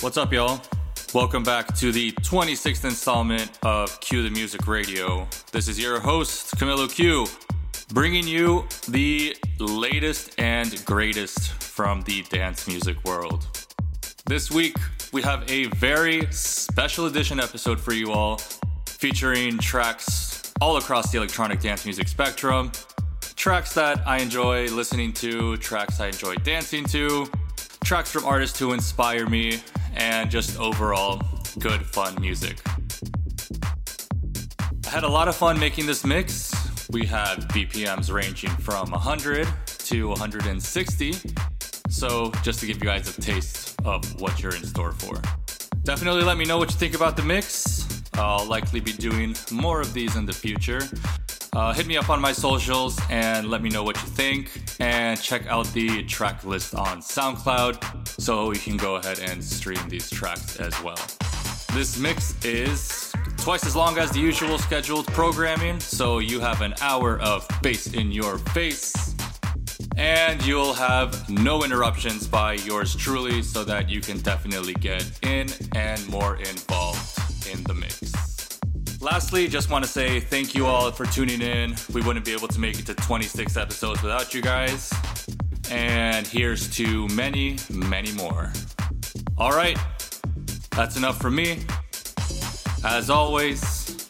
What's up, y'all? Welcome back to the 26th installment of Q the Music Radio. This is your host, Camilo Q, bringing you the latest and greatest from the dance music world. This week, we have a very special edition episode for you all, featuring tracks all across the electronic dance music spectrum. Tracks that I enjoy listening to, tracks I enjoy dancing to, tracks from artists who inspire me, and just overall good, fun music. I had a lot of fun making this mix. We have BPMs ranging from 100 to 160. So, just to give you guys a taste of what you're in store for. Definitely let me know what you think about the mix. I'll likely be doing more of these in the future. Uh, hit me up on my socials and let me know what you think. And check out the track list on SoundCloud so you can go ahead and stream these tracks as well. This mix is twice as long as the usual scheduled programming, so you have an hour of bass in your face. And you'll have no interruptions by yours truly, so that you can definitely get in and more involved in the mix. Lastly, just want to say thank you all for tuning in. We wouldn't be able to make it to 26 episodes without you guys. And here's to many, many more. All right, that's enough for me. As always,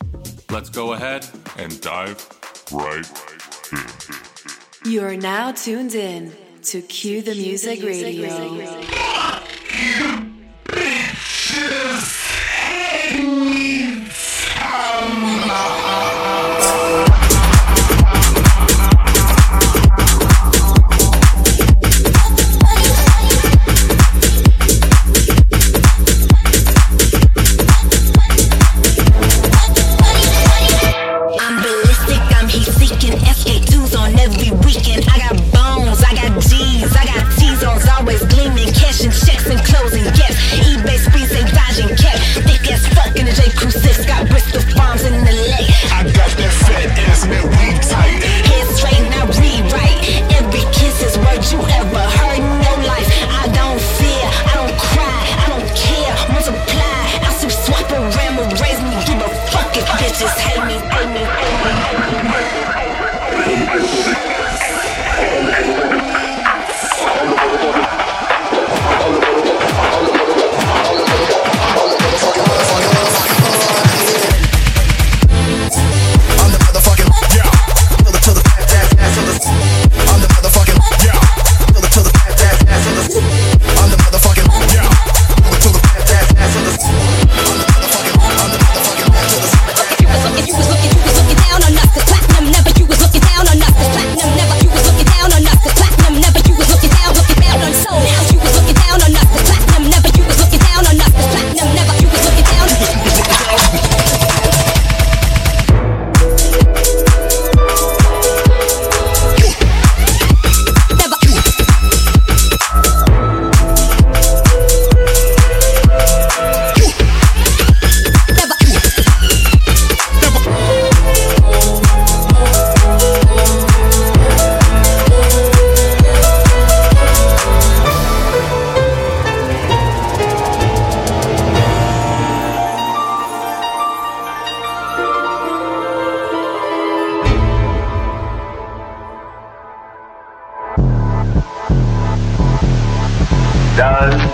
let's go ahead and dive right in. You are now tuned in to Cue the Music Radio. my.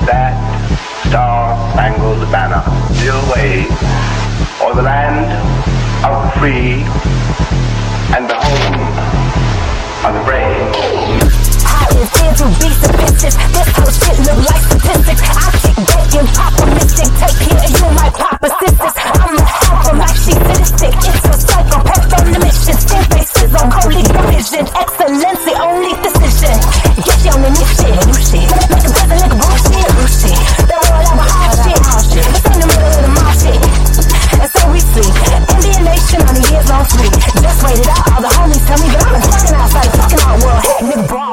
that star-spangled banner still waves o'er the land of the free and the home of the brave. I intend to be sufficient. This house fit look like statistics. I kick back and pop a mystic. Take care and you might pop a census. I'm a helper like she's sadistic. It's a psychopath on the mission. Still faces on holy vision. Excellency, only decision. Get your new shit. Shit. Make a better look Just wait out. All the homies tell me that I'm been fucking outside, fucking out world. Heck, nigga, bro.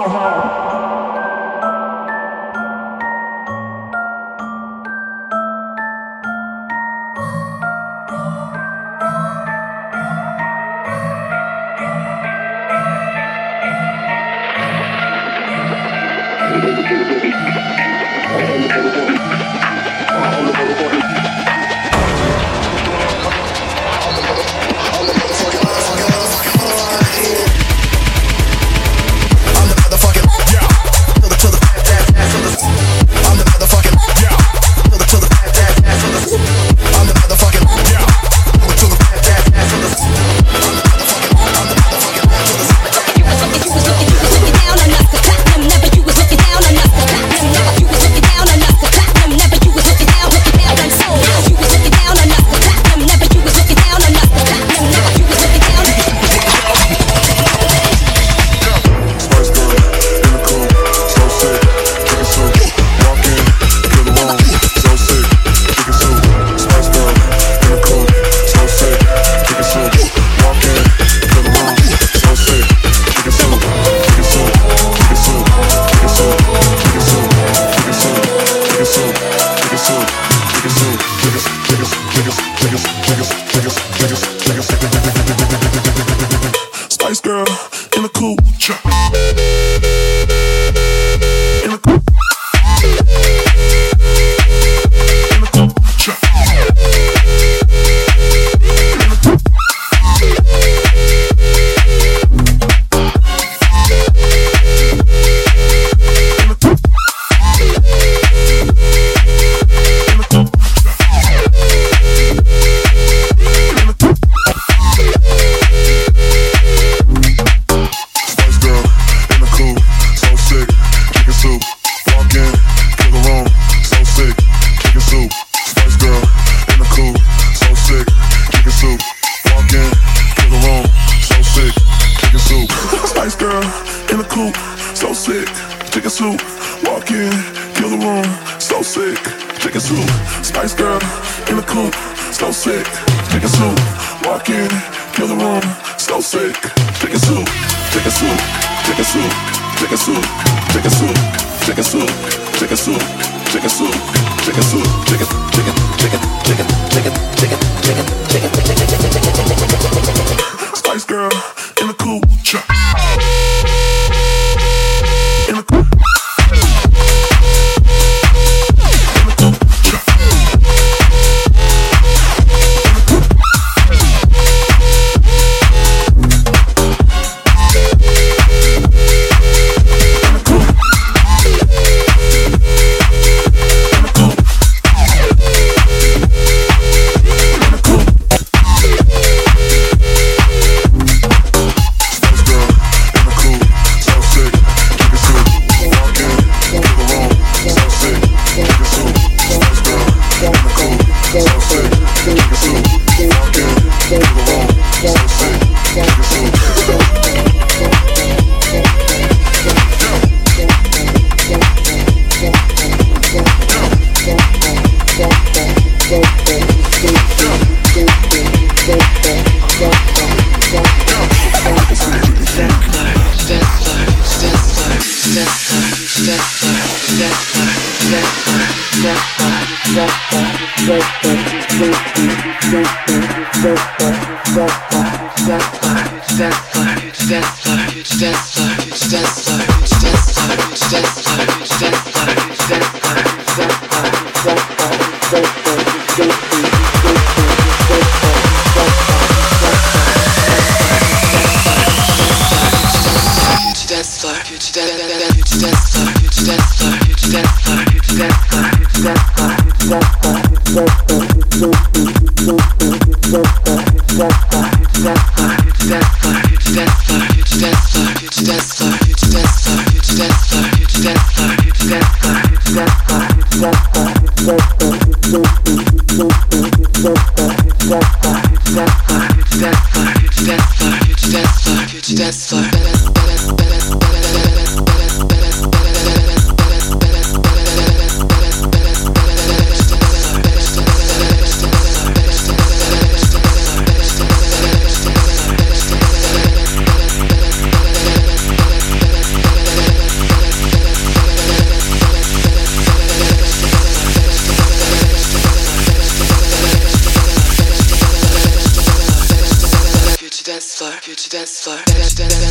future dance floor. Dance, dance, dance.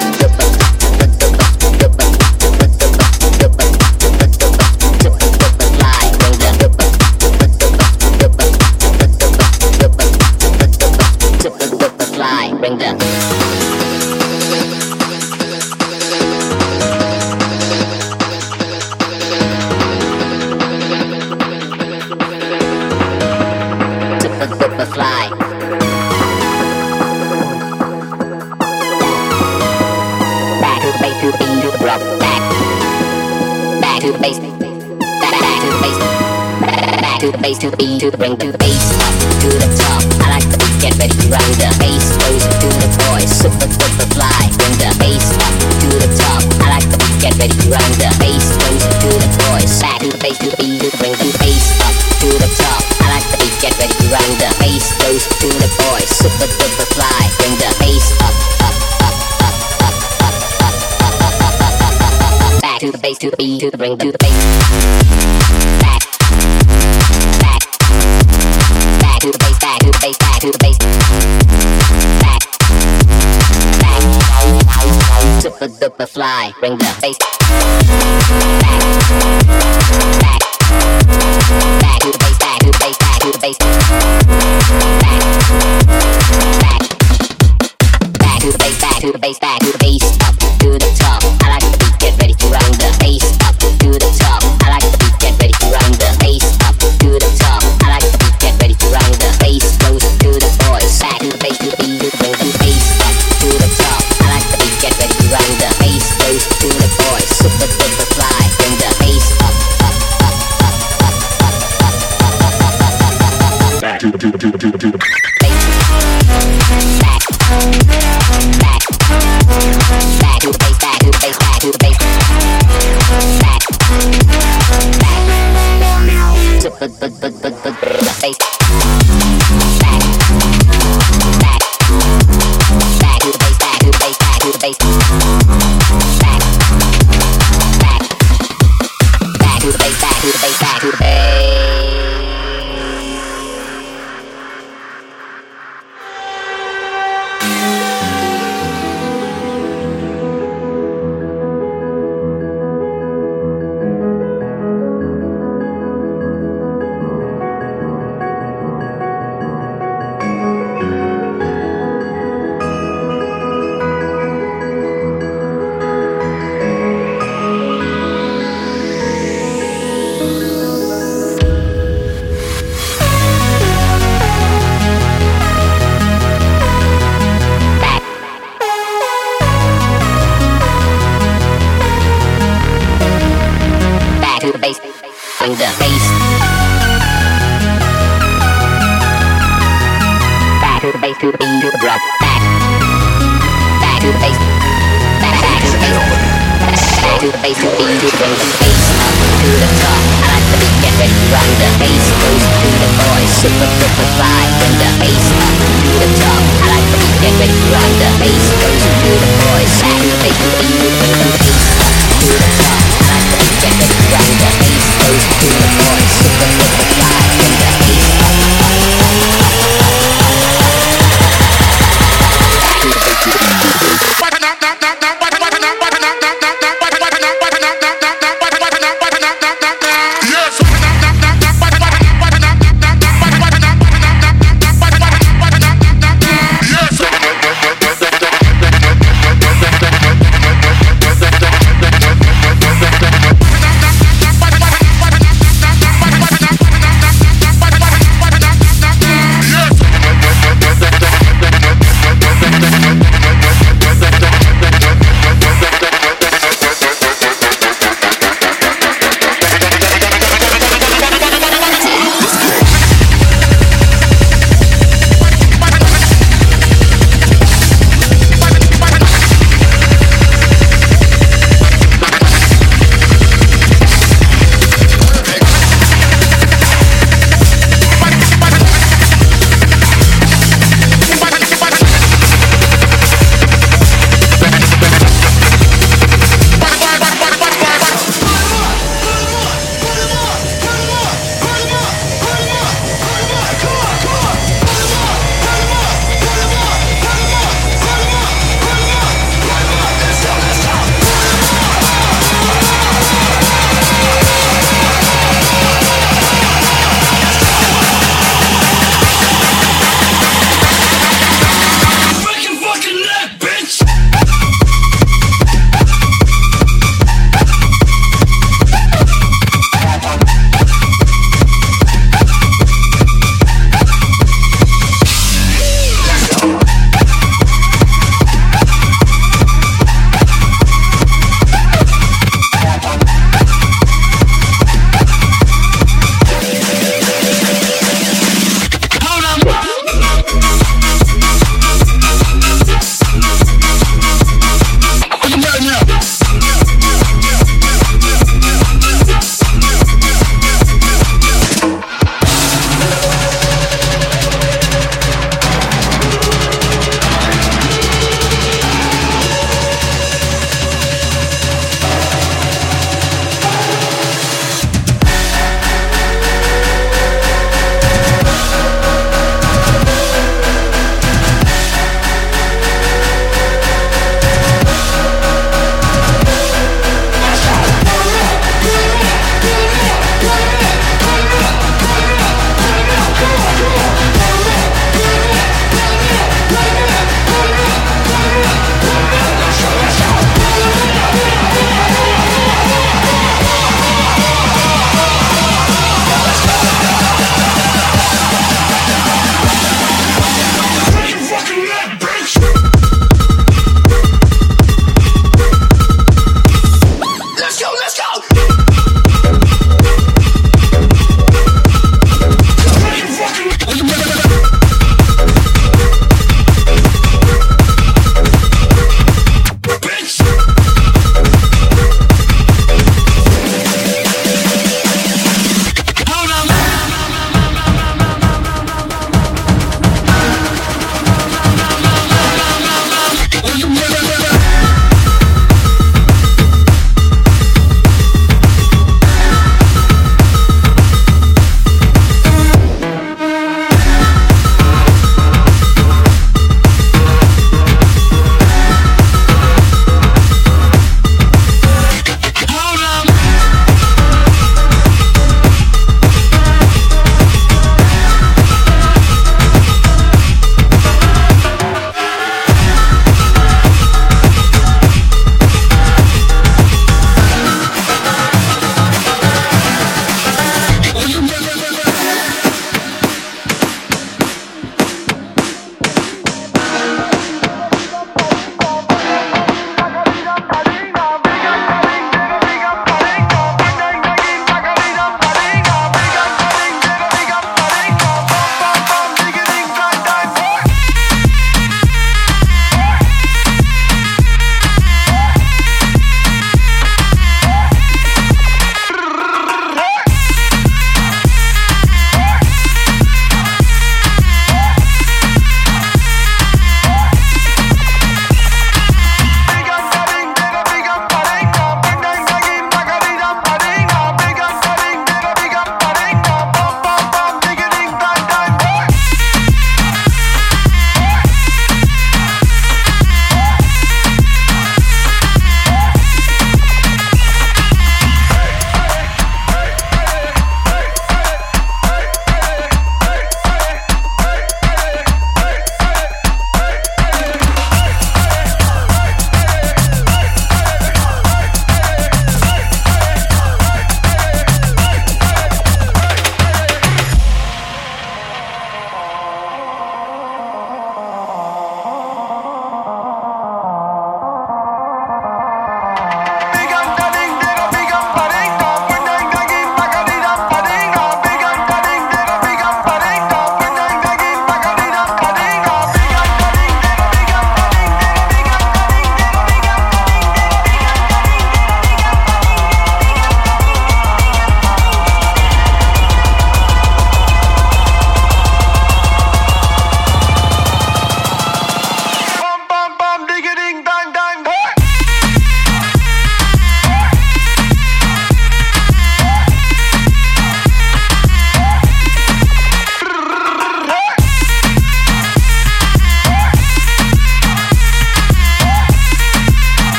bring down. Fly. Back to bass to beat to rock back. Back to bass. Back, back to bass. Back to bass to beat to bring to to the bass, to the beat, to the bring, to the bass. Back, back, back to the bass, back to the bass, back to the bass. Back, back, super duper fly. Bring the bass. Back, back, back to the bass, back to the bass, back to the bass. Back, back, back to the bass, back to the bass, back to the bass, Back to beat, to bass up to the top. I like the beat, get ready to. The bass goes to the boys, super super fly. Bring the bass up to the top. I like the beat, get ready to. The bass goes to the boys, back to the base, to beat, bass up to the top. I like the beat, get ready to. The bass goes to the boys, super super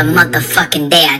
the motherfucking day, day,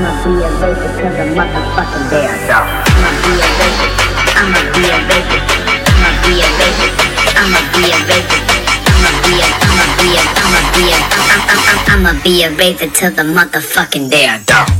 be a raver 'til the motherfucking day I die. I'ma be a raver till the motherfucking day I die.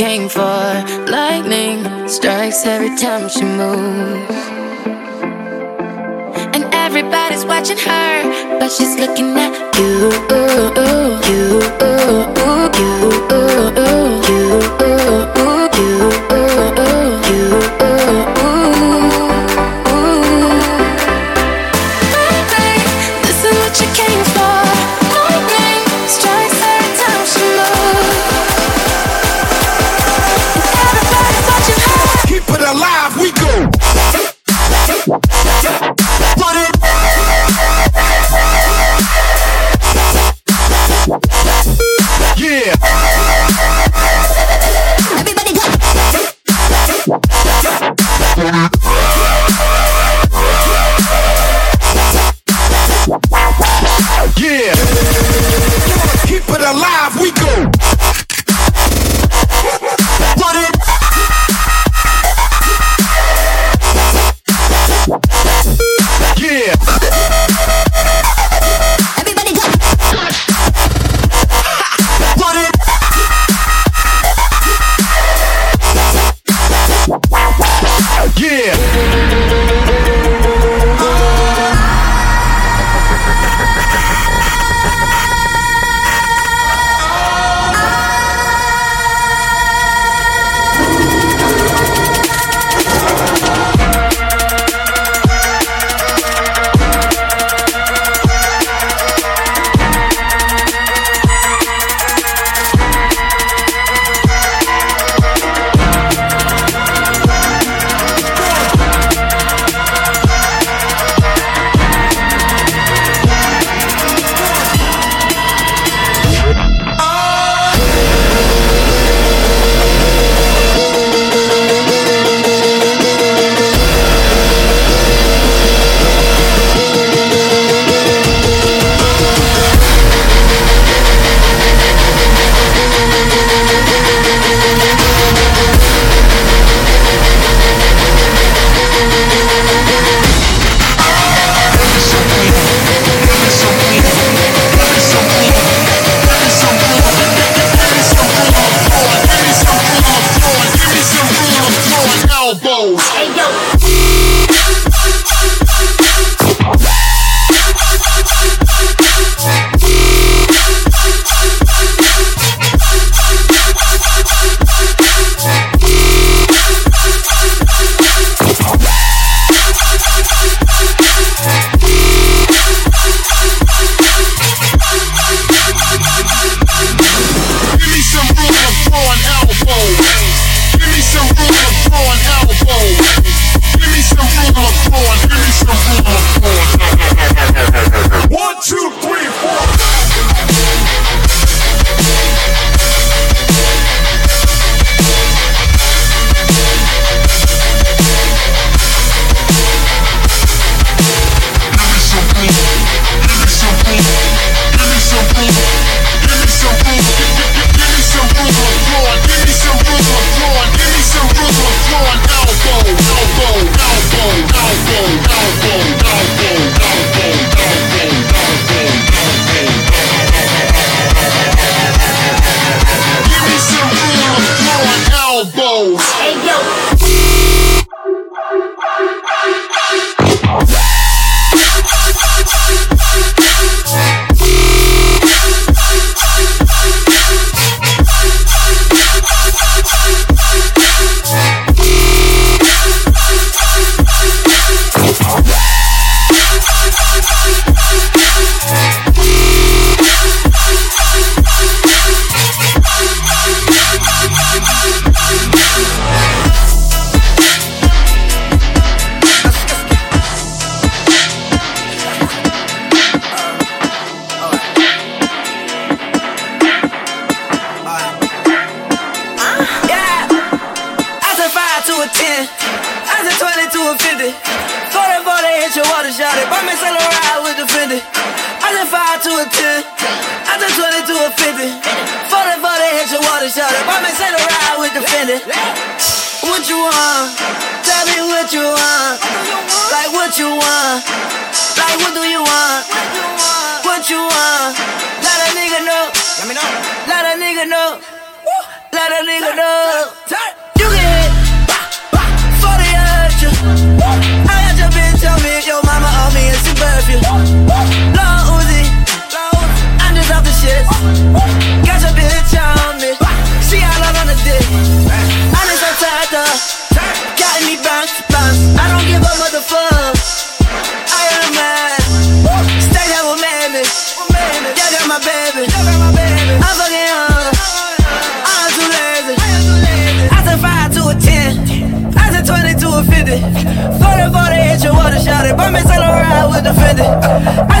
came for. Lightning strikes every time she moves. And everybody's watching her, but she's looking at you, Got your bitch on me. She all out on the dick. I'm tied up. Got me bounce, bounce. I don't give a motherfucker. I am mad. Stay there with mammy. Yeah, that's my baby. I'm fucking her. I'm too lazy. I said five to a ten. I said twenty to a fifty. 40 Forty, forty, hit your water, shot it. Bump me, tell ride with the fifty. I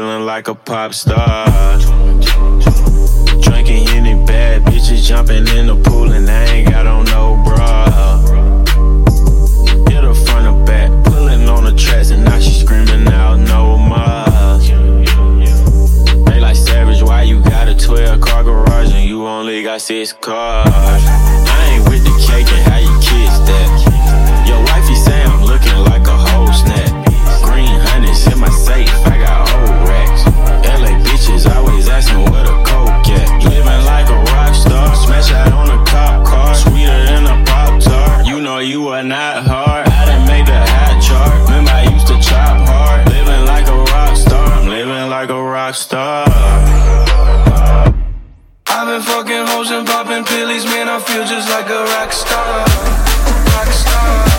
feeling like a pop star. been fucking hoes and popping pills, man. I feel just like a rock star. Rock star.